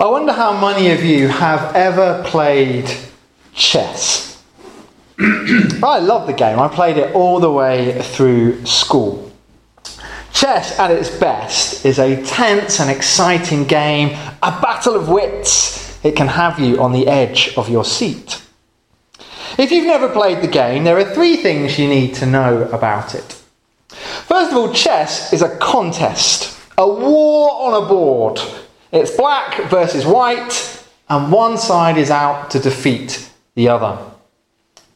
I wonder how many of you have ever played chess. I love the game. I played it all the way through school. Chess, at its best, is a tense and exciting game, a battle of wits. It can have you on the edge of your seat. If you've never played the game, there are three things you need to know about it. First of all, chess is a contest, a war on a board it's black versus white, and one side is out to defeat the other.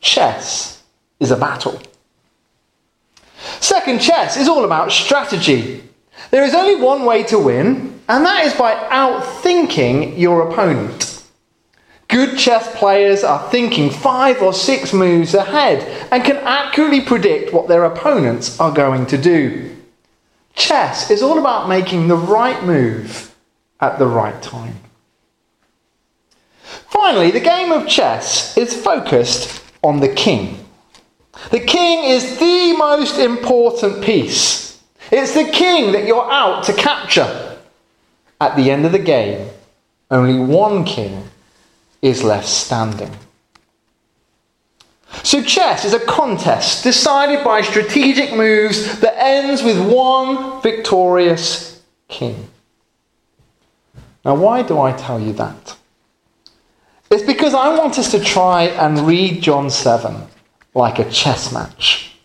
Chess is a battle. Second, chess is all about strategy. There is only one way to win, and that is by outthinking your opponent. Good chess players are thinking five or six moves ahead and can accurately predict what their opponents are going to do. Chess is all about making the right move at the right time. Finally, the game of chess is focused on the king. The king is the most important piece. It's the king that you're out to capture. At the end of the game, only one king is left standing. So, chess is a contest decided by strategic moves that ends with one victorious king. Now, why do I tell you that? It's because I want us to try and read John 7 like a chess match.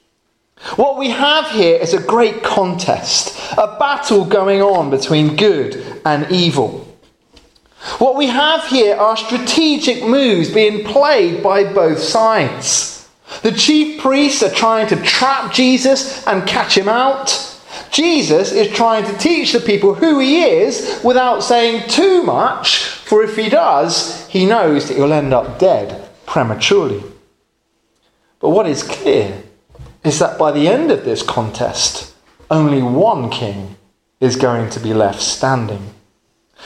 What we have here is a great contest, a battle going on between good and evil. What we have here are strategic moves being played by both sides. The chief priests are trying to trap Jesus and catch him out. Jesus is trying to teach the people who he is without saying too much, for if he does, he knows that he'll end up dead prematurely. But what is clear is that by the end of this contest, only one king is going to be left standing.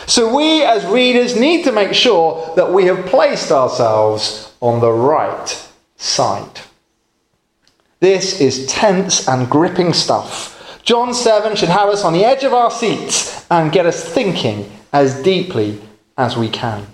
So we as readers need to make sure that we have placed ourselves on the right side. This is tense and gripping stuff John 7 should have us on the edge of our seats and get us thinking as deeply as we can.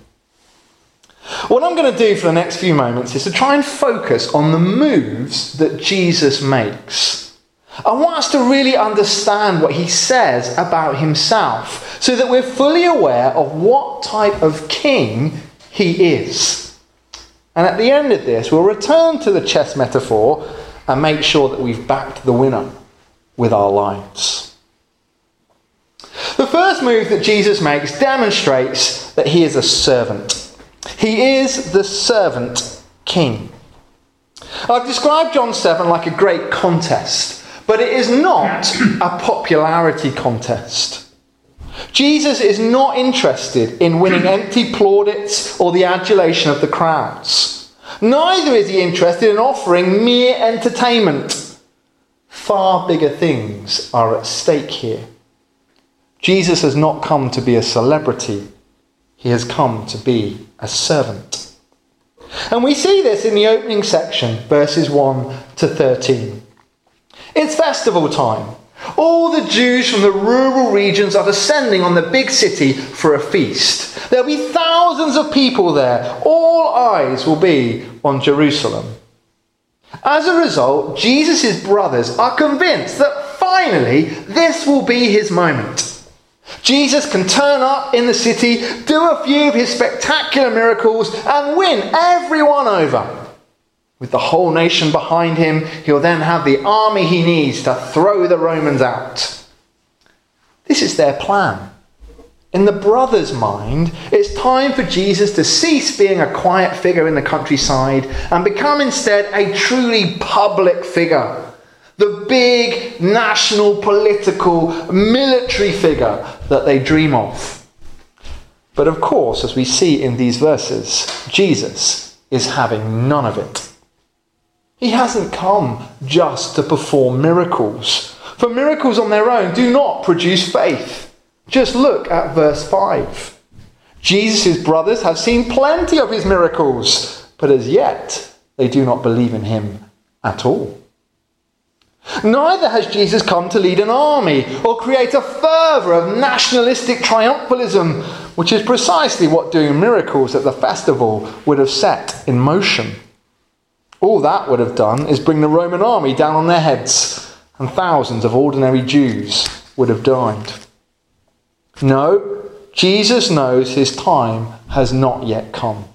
What I'm going to do for the next few moments is to try and focus on the moves that Jesus makes. I want us to really understand what he says about himself so that we're fully aware of what type of king he is. And at the end of this, we'll return to the chess metaphor and make sure that we've backed the winner with our lives. The first move that Jesus makes demonstrates that he is a servant. He is the servant king. I've described John 7 like a great contest, but it is not a popularity contest. Jesus is not interested in winning empty plaudits or the adulation of the crowds. Neither is he interested in offering mere entertainment Far bigger things are at stake here. Jesus has not come to be a celebrity, he has come to be a servant. And we see this in the opening section, verses 1 to 13. It's festival time. All the Jews from the rural regions are descending on the big city for a feast. There'll be thousands of people there. All eyes will be on Jerusalem. As a result, Jesus' brothers are convinced that finally this will be his moment. Jesus can turn up in the city, do a few of his spectacular miracles, and win everyone over. With the whole nation behind him, he'll then have the army he needs to throw the Romans out. This is their plan. In the brother's mind, it's time for Jesus to cease being a quiet figure in the countryside and become instead a truly public figure. The big national, political, military figure that they dream of. But of course, as we see in these verses, Jesus is having none of it. He hasn't come just to perform miracles. For miracles on their own do not produce faith. Just look at verse 5. Jesus' brothers have seen plenty of his miracles, but as yet they do not believe in him at all. Neither has Jesus come to lead an army or create a fervour of nationalistic triumphalism which is precisely what doing miracles at the festival would have set in motion. All that would have done is bring the Roman army down on their heads, and thousands of ordinary Jews would have died. No, Jesus knows his time has not yet come.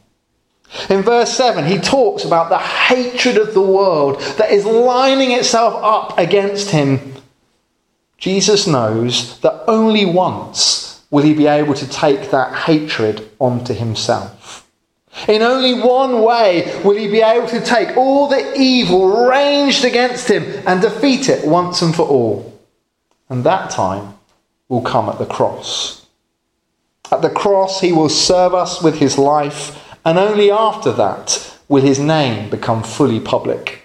In verse 7, he talks about the hatred of the world that is lining itself up against him. Jesus knows that only once will he be able to take that hatred onto himself. In only one way will he be able to take all the evil ranged against him and defeat it once and for all. And that time will come at the cross. At the cross, he will serve us with his life and only after that will his name become fully public,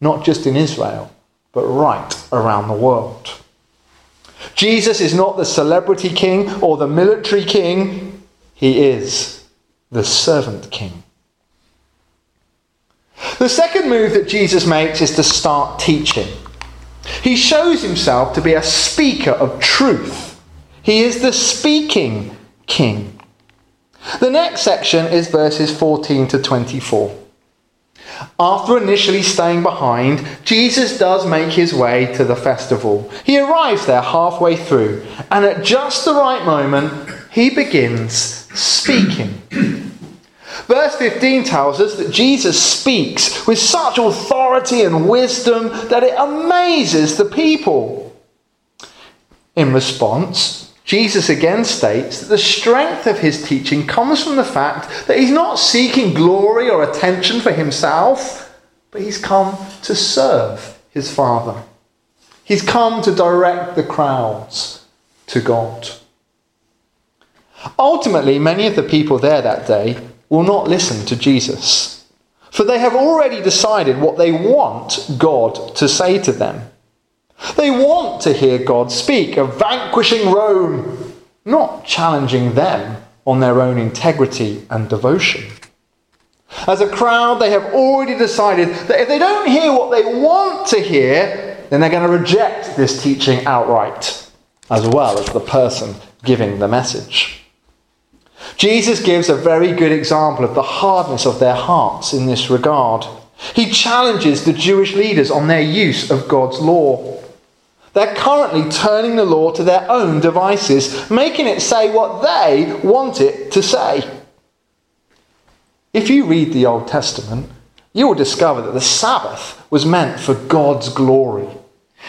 not just in Israel, but right around the world. Jesus is not the celebrity king or the military king, he is the servant king. The second move that Jesus makes is to start teaching. He shows himself to be a speaker of truth. He is the speaking king. The next section is verses 14 to 24. After initially staying behind, Jesus does make his way to the festival. He arrives there halfway through, and at just the right moment, he begins speaking. Verse 15 tells us that Jesus speaks with such authority and wisdom that it amazes the people. In response, Jesus again states that the strength of his teaching comes from the fact that he's not seeking glory or attention for himself, but he's come to serve his Father. He's come to direct the crowds to God. Ultimately, many of the people there that day will not listen to Jesus, for they have already decided what they want God to say to them. They want to hear God speak of vanquishing Rome, not challenging them on their own integrity and devotion. As a crowd, they have already decided that if they don't hear what they want to hear, then they're going to reject this teaching outright, as well as the person giving the message. Jesus gives a very good example of the hardness of their hearts in this regard. He challenges the Jewish leaders on their use of God's law. They're currently turning the law to their own devices, making it say what they want it to say. If you read the Old Testament, you will discover that the Sabbath was meant for God's glory.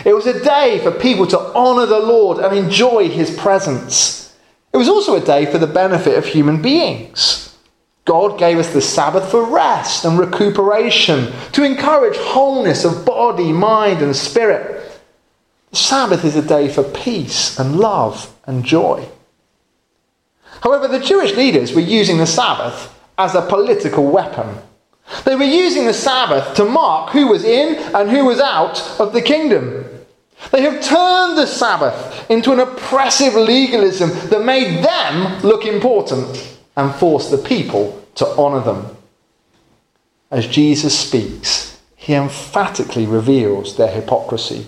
It was a day for people to honour the Lord and enjoy his presence. It was also a day for the benefit of human beings. God gave us the Sabbath for rest and recuperation, to encourage wholeness of body, mind, and spirit. The Sabbath is a day for peace and love and joy. However, the Jewish leaders were using the Sabbath as a political weapon. They were using the Sabbath to mark who was in and who was out of the kingdom. They have turned the Sabbath into an oppressive legalism that made them look important and forced the people to honour them. As Jesus speaks, he emphatically reveals their hypocrisy.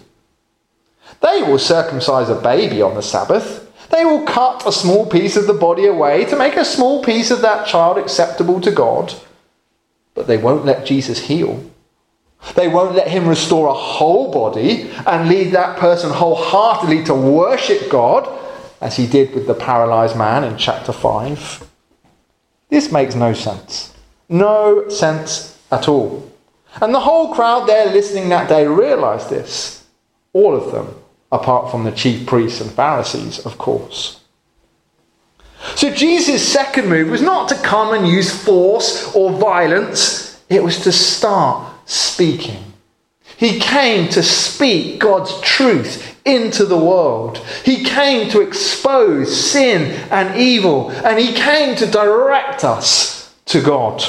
They will circumcise a baby on the Sabbath. They will cut a small piece of the body away to make a small piece of that child acceptable to God. But they won't let Jesus heal. They won't let him restore a whole body and lead that person wholeheartedly to worship God, as he did with the paralyzed man in chapter 5. This makes no sense. No sense at all. And the whole crowd there listening that day realized this. All of them apart from the chief priests and Pharisees, of course. So Jesus' second move was not to come and use force or violence, it was to start speaking. He came to speak God's truth into the world. He came to expose sin and evil, and he came to direct us to God.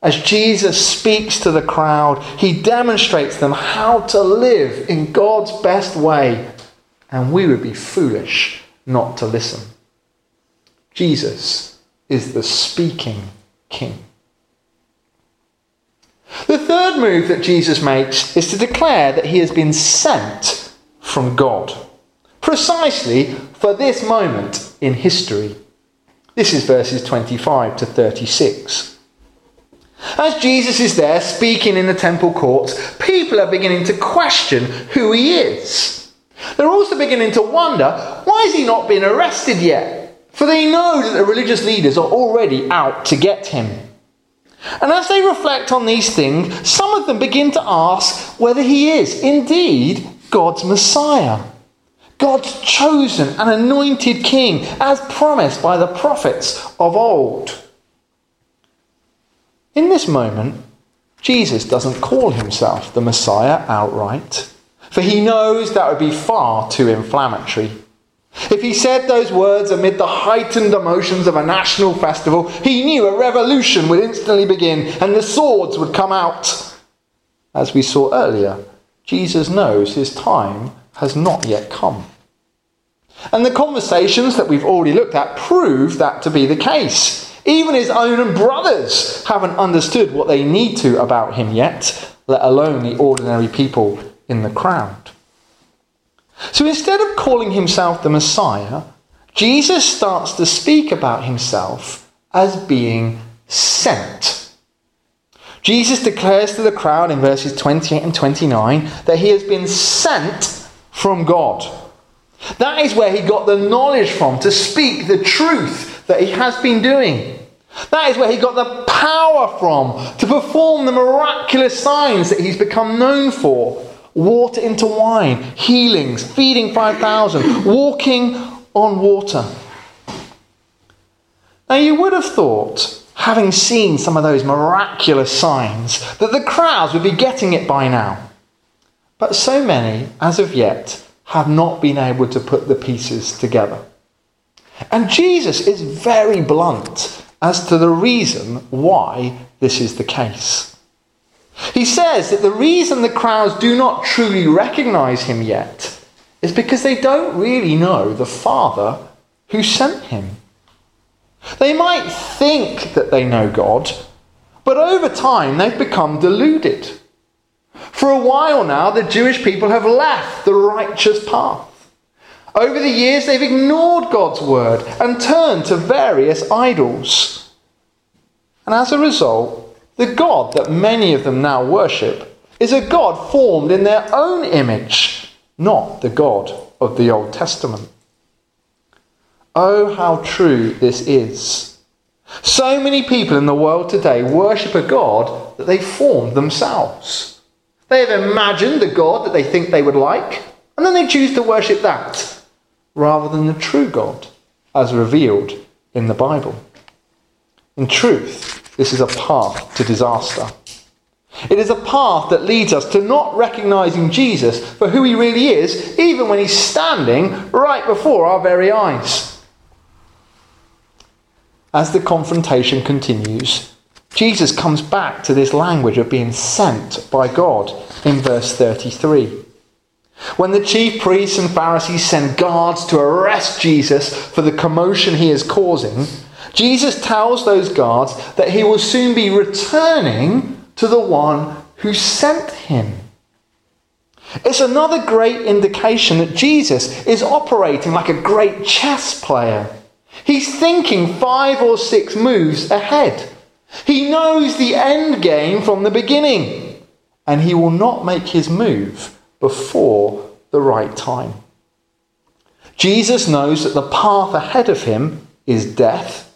As Jesus speaks to the crowd, he demonstrates them how to live in God's best way, and we would be foolish not to listen. Jesus is the speaking king. The third move that Jesus makes is to declare that he has been sent from God. precisely for this moment in history. This is verses 25 to 36. As Jesus is there speaking in the temple courts, people are beginning to question who he is. They're also beginning to wonder why has he not been arrested yet? For they know that the religious leaders are already out to get him. And as they reflect on these things, some of them begin to ask whether he is indeed God's Messiah, God's chosen and anointed king, as promised by the prophets of old. In this moment, Jesus doesn't call himself the Messiah outright, for he knows that would be far too inflammatory. If he said those words amid the heightened emotions of a national festival, he knew a revolution would instantly begin and the swords would come out. As we saw earlier, Jesus knows his time has not yet come. And the conversations that we've already looked at prove that to be the case. Even his own brothers haven't understood what they need to about him yet, let alone the ordinary people in the crowd. So instead of calling himself the Messiah, Jesus starts to speak about himself as being sent. Jesus declares to the crowd in verses 28 and 29 that he has been sent from God. That is where he got the knowledge from to speak the truth that he has been doing. That is where he got the power from to perform the miraculous signs that he's become known for water into wine, healings, feeding 5,000, walking on water. Now, you would have thought, having seen some of those miraculous signs, that the crowds would be getting it by now. But so many, as of yet, have not been able to put the pieces together. And Jesus is very blunt as to the reason why this is the case. He says that the reason the crowds do not truly recognize him yet is because they don't really know the Father who sent him. They might think that they know God, but over time they've become deluded. For a while now, the Jewish people have left the righteous path. Over the years, they've ignored God's word and turned to various idols. And as a result, the God that many of them now worship is a God formed in their own image, not the God of the Old Testament. Oh, how true this is. So many people in the world today worship a God that they formed themselves. They have imagined the God that they think they would like, and then they choose to worship that rather than the true God as revealed in the Bible. In truth, this is a path to disaster. It is a path that leads us to not recognizing Jesus for who he really is, even when he's standing right before our very eyes. As the confrontation continues, Jesus comes back to this language of being sent by God in verse 33. When the chief priests and Pharisees send guards to arrest Jesus for the commotion he is causing, Jesus tells those guards that he will soon be returning to the one who sent him. It's another great indication that Jesus is operating like a great chess player. He's thinking five or six moves ahead. He knows the end game from the beginning, and he will not make his move before the right time. Jesus knows that the path ahead of him is death,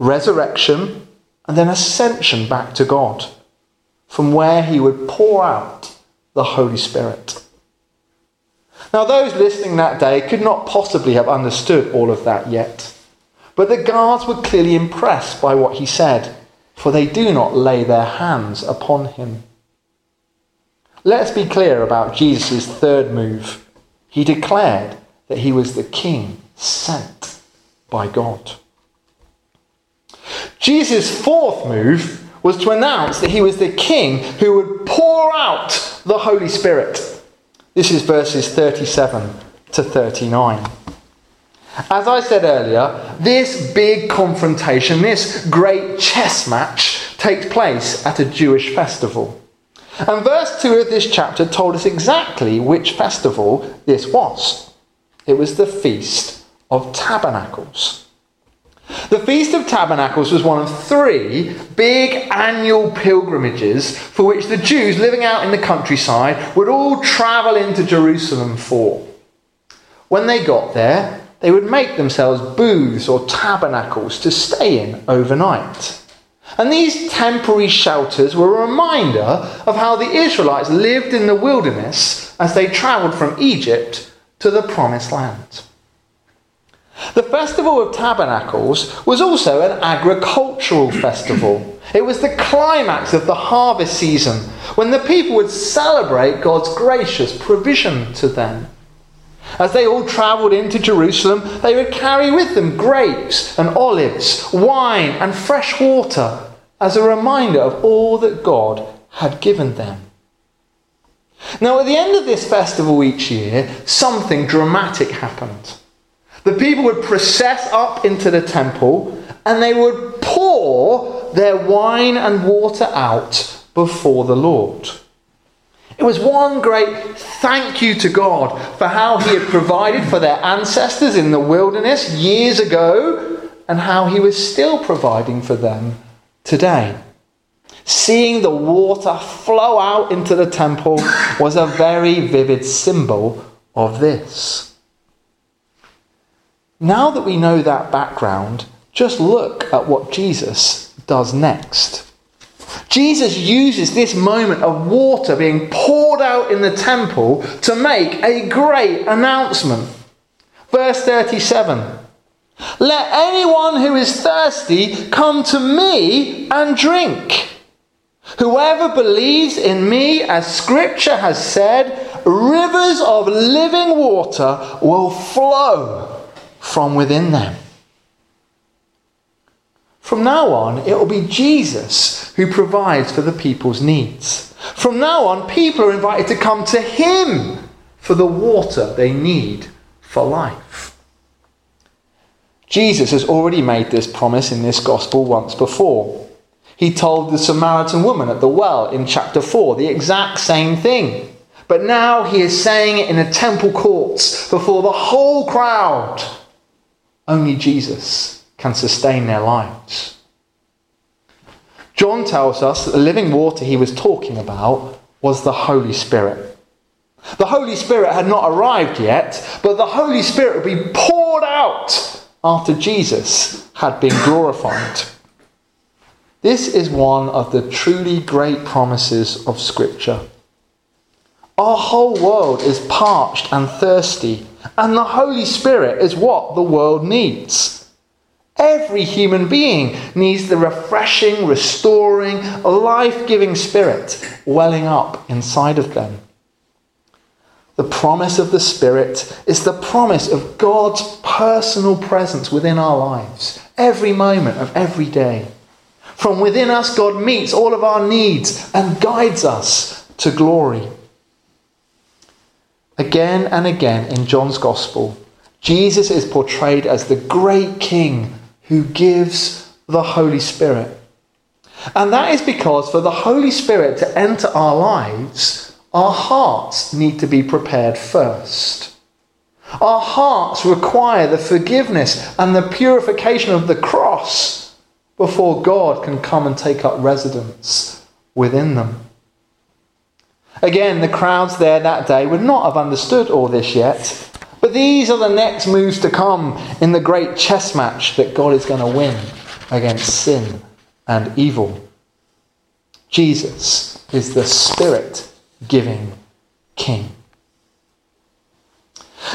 resurrection, and then ascension back to God, from where he would pour out the Holy Spirit. Now, those listening that day could not possibly have understood all of that yet, but the guards were clearly impressed by what he said, for they do not lay their hands upon him. Let's be clear about Jesus' third move. He declared that he was the king sent by God. Jesus' fourth move was to announce that he was the king who would pour out the Holy Spirit. This is verses 37 to 39. As I said earlier, this big confrontation, this great chess match, takes place at a Jewish festival. And verse 2 of this chapter told us exactly which festival this was. It was the Feast of Tabernacles. The Feast of Tabernacles was one of three big annual pilgrimages for which the Jews living out in the countryside would all travel into Jerusalem for. When they got there, they would make themselves booths or tabernacles to stay in overnight. And these temporary shelters were a reminder of how the Israelites lived in the wilderness as they travelled from Egypt to the promised land. The Festival of Tabernacles was also an agricultural festival. It was the climax of the harvest season when the people would celebrate God's gracious provision to them. As they all travelled into Jerusalem, they would carry with them grapes and olives, wine and fresh water as a reminder of all that God had given them. Now, at the end of this festival each year, something dramatic happened. The people would process up into the temple and they would pour their wine and water out before the Lord. It was one great thank you to God for how He had provided for their ancestors in the wilderness years ago and how He was still providing for them today. Seeing the water flow out into the temple was a very vivid symbol of this. Now that we know that background, just look at what Jesus does next. Jesus uses this moment of water being poured out in the temple to make a great announcement. Verse 37 Let anyone who is thirsty come to me and drink. Whoever believes in me, as scripture has said, rivers of living water will flow from within them. From now on, it will be Jesus who provides for the people's needs. From now on, people are invited to come to Him for the water they need for life. Jesus has already made this promise in this gospel once before. He told the Samaritan woman at the well in chapter 4 the exact same thing. But now he is saying it in the temple courts before the whole crowd. Only Jesus can sustain their lives. John tells us that the living water he was talking about was the Holy Spirit. The Holy Spirit had not arrived yet, but the Holy Spirit would be poured out after Jesus had been glorified. This is one of the truly great promises of Scripture. Our whole world is parched and thirsty, and the Holy Spirit is what the world needs. Every human being needs the refreshing, restoring, life giving Spirit welling up inside of them. The promise of the Spirit is the promise of God's personal presence within our lives, every moment of every day. From within us, God meets all of our needs and guides us to glory. Again and again in John's Gospel, Jesus is portrayed as the great king who gives the Holy Spirit. And that is because for the Holy Spirit to enter our lives, our hearts need to be prepared first. Our hearts require the forgiveness and the purification of the cross before God can come and take up residence within them. Again, the crowds there that day would not have understood all this yet, but these are the next moves to come in the great chess match that God is going to win against sin and evil. Jesus is the spirit giving king.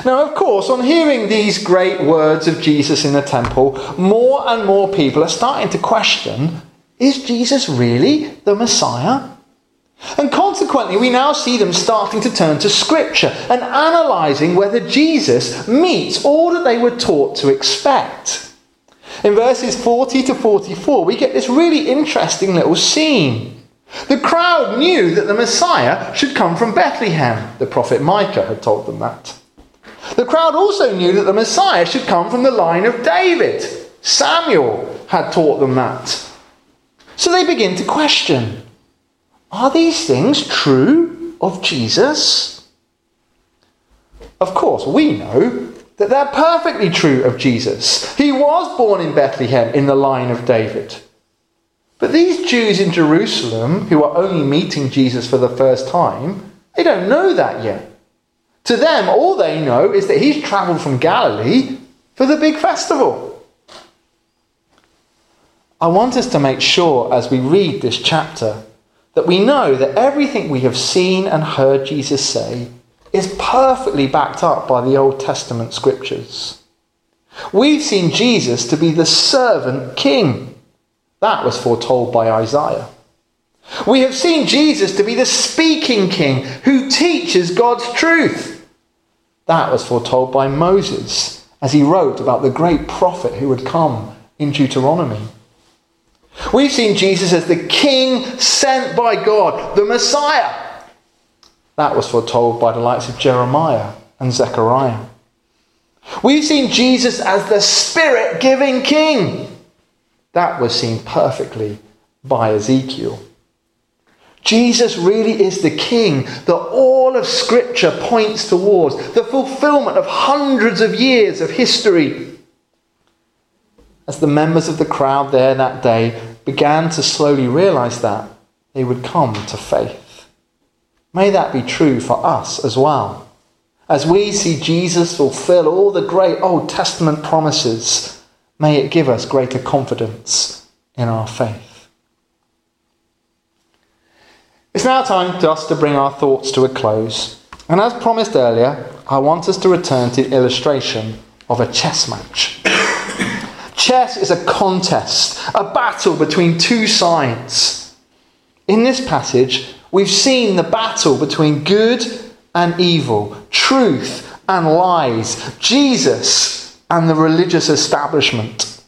Now, of course, on hearing these great words of Jesus in the temple, more and more people are starting to question is Jesus really the Messiah? And consequently, we now see them starting to turn to Scripture and analysing whether Jesus meets all that they were taught to expect. In verses 40 to 44, we get this really interesting little scene. The crowd knew that the Messiah should come from Bethlehem. The prophet Micah had told them that. The crowd also knew that the Messiah should come from the line of David. Samuel had taught them that. So they begin to question are these things true of Jesus? Of course, we know that they're perfectly true of Jesus. He was born in Bethlehem in the line of David. But these Jews in Jerusalem, who are only meeting Jesus for the first time, they don't know that yet. To them, all they know is that he's travelled from Galilee for the big festival. I want us to make sure as we read this chapter that we know that everything we have seen and heard Jesus say is perfectly backed up by the Old Testament scriptures. We've seen Jesus to be the servant king. That was foretold by Isaiah. We have seen Jesus to be the speaking king who teaches God's truth. That was foretold by Moses as he wrote about the great prophet who would come in Deuteronomy. We've seen Jesus as the king sent by God, the Messiah. That was foretold by the likes of Jeremiah and Zechariah. We've seen Jesus as the spirit giving king. That was seen perfectly by Ezekiel. Jesus really is the king that all of Scripture points towards, the fulfillment of hundreds of years of history. As the members of the crowd there that day began to slowly realize that, they would come to faith. May that be true for us as well. As we see Jesus fulfill all the great Old Testament promises, may it give us greater confidence in our faith. It's now time for us to bring our thoughts to a close. And as promised earlier, I want us to return to the illustration of a chess match. Chess is a contest, a battle between two sides. In this passage, we've seen the battle between good and evil, truth and lies, Jesus and the religious establishment.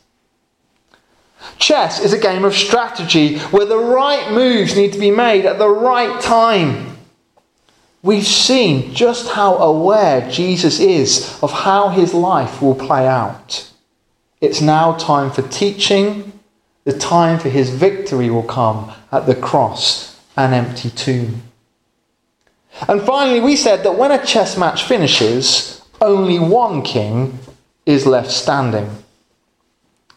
Chess is a game of strategy where the right moves need to be made at the right time. We've seen just how aware Jesus is of how his life will play out. It's now time for teaching. The time for his victory will come at the cross and empty tomb. And finally, we said that when a chess match finishes, only one king is left standing.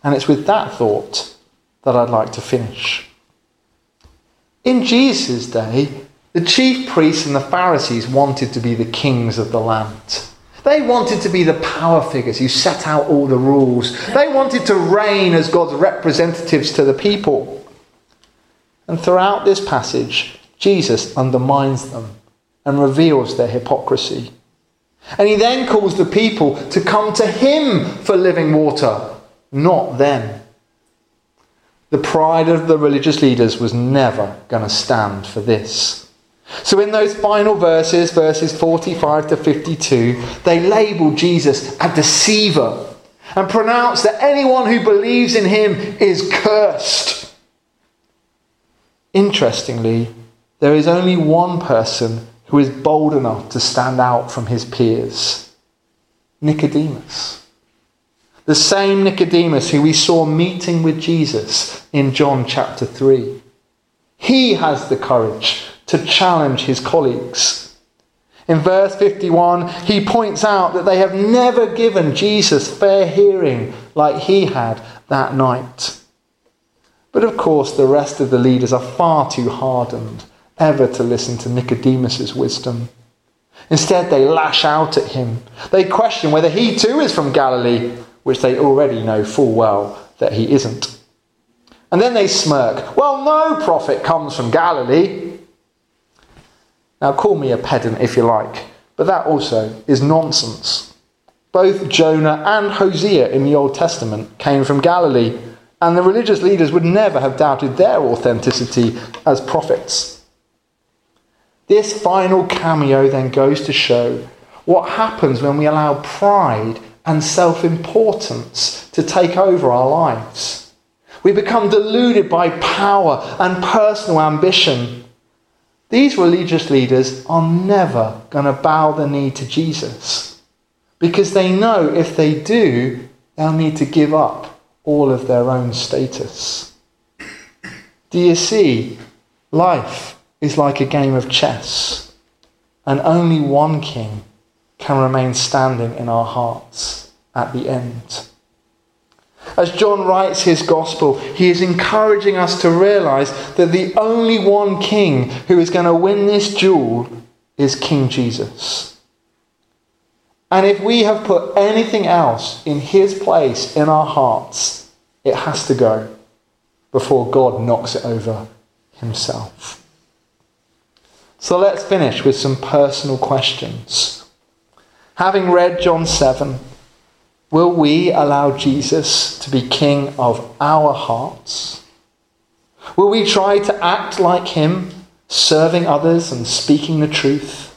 And it's with that thought that I'd like to finish. In Jesus' day, the chief priests and the Pharisees wanted to be the kings of the land. They wanted to be the power figures who set out all the rules. They wanted to reign as God's representatives to the people. And throughout this passage, Jesus undermines them and reveals their hypocrisy. And he then calls the people to come to him for living water, not them. The pride of the religious leaders was never going to stand for this. So, in those final verses, verses 45 to 52, they label Jesus a deceiver and pronounce that anyone who believes in him is cursed. Interestingly, there is only one person who is bold enough to stand out from his peers Nicodemus. The same Nicodemus who we saw meeting with Jesus in John chapter 3. He has the courage to challenge his colleagues. In verse 51, he points out that they have never given Jesus fair hearing like he had that night. But of course, the rest of the leaders are far too hardened ever to listen to Nicodemus's wisdom. Instead, they lash out at him. They question whether he too is from Galilee, which they already know full well that he isn't. And then they smirk. Well, no prophet comes from Galilee. Now, call me a pedant if you like, but that also is nonsense. Both Jonah and Hosea in the Old Testament came from Galilee, and the religious leaders would never have doubted their authenticity as prophets. This final cameo then goes to show what happens when we allow pride and self importance to take over our lives. We become deluded by power and personal ambition these religious leaders are never going to bow the knee to Jesus because they know if they do, they'll need to give up all of their own status. Do you see? Life is like a game of chess, and only one king can remain standing in our hearts at the end. As John writes his gospel, he is encouraging us to realize that the only one king who is going to win this duel is King Jesus. And if we have put anything else in his place in our hearts, it has to go before God knocks it over himself. So let's finish with some personal questions. Having read John 7, will we allow Jesus to be king of our hearts? Will we try to act like him, serving others and speaking the truth?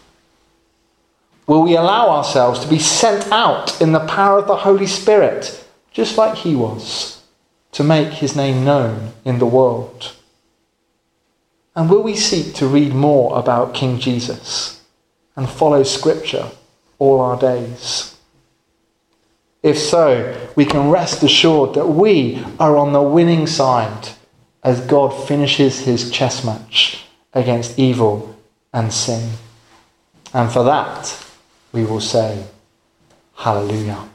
Will we allow ourselves to be sent out in the power of the Holy Spirit, just like he was, to make his name known in the world? And will we seek to read more about King Jesus and follow Scripture all our days? If so, we can rest assured that we are on the winning side as God finishes his chess match against evil and sin. And for that, we will say, Hallelujah.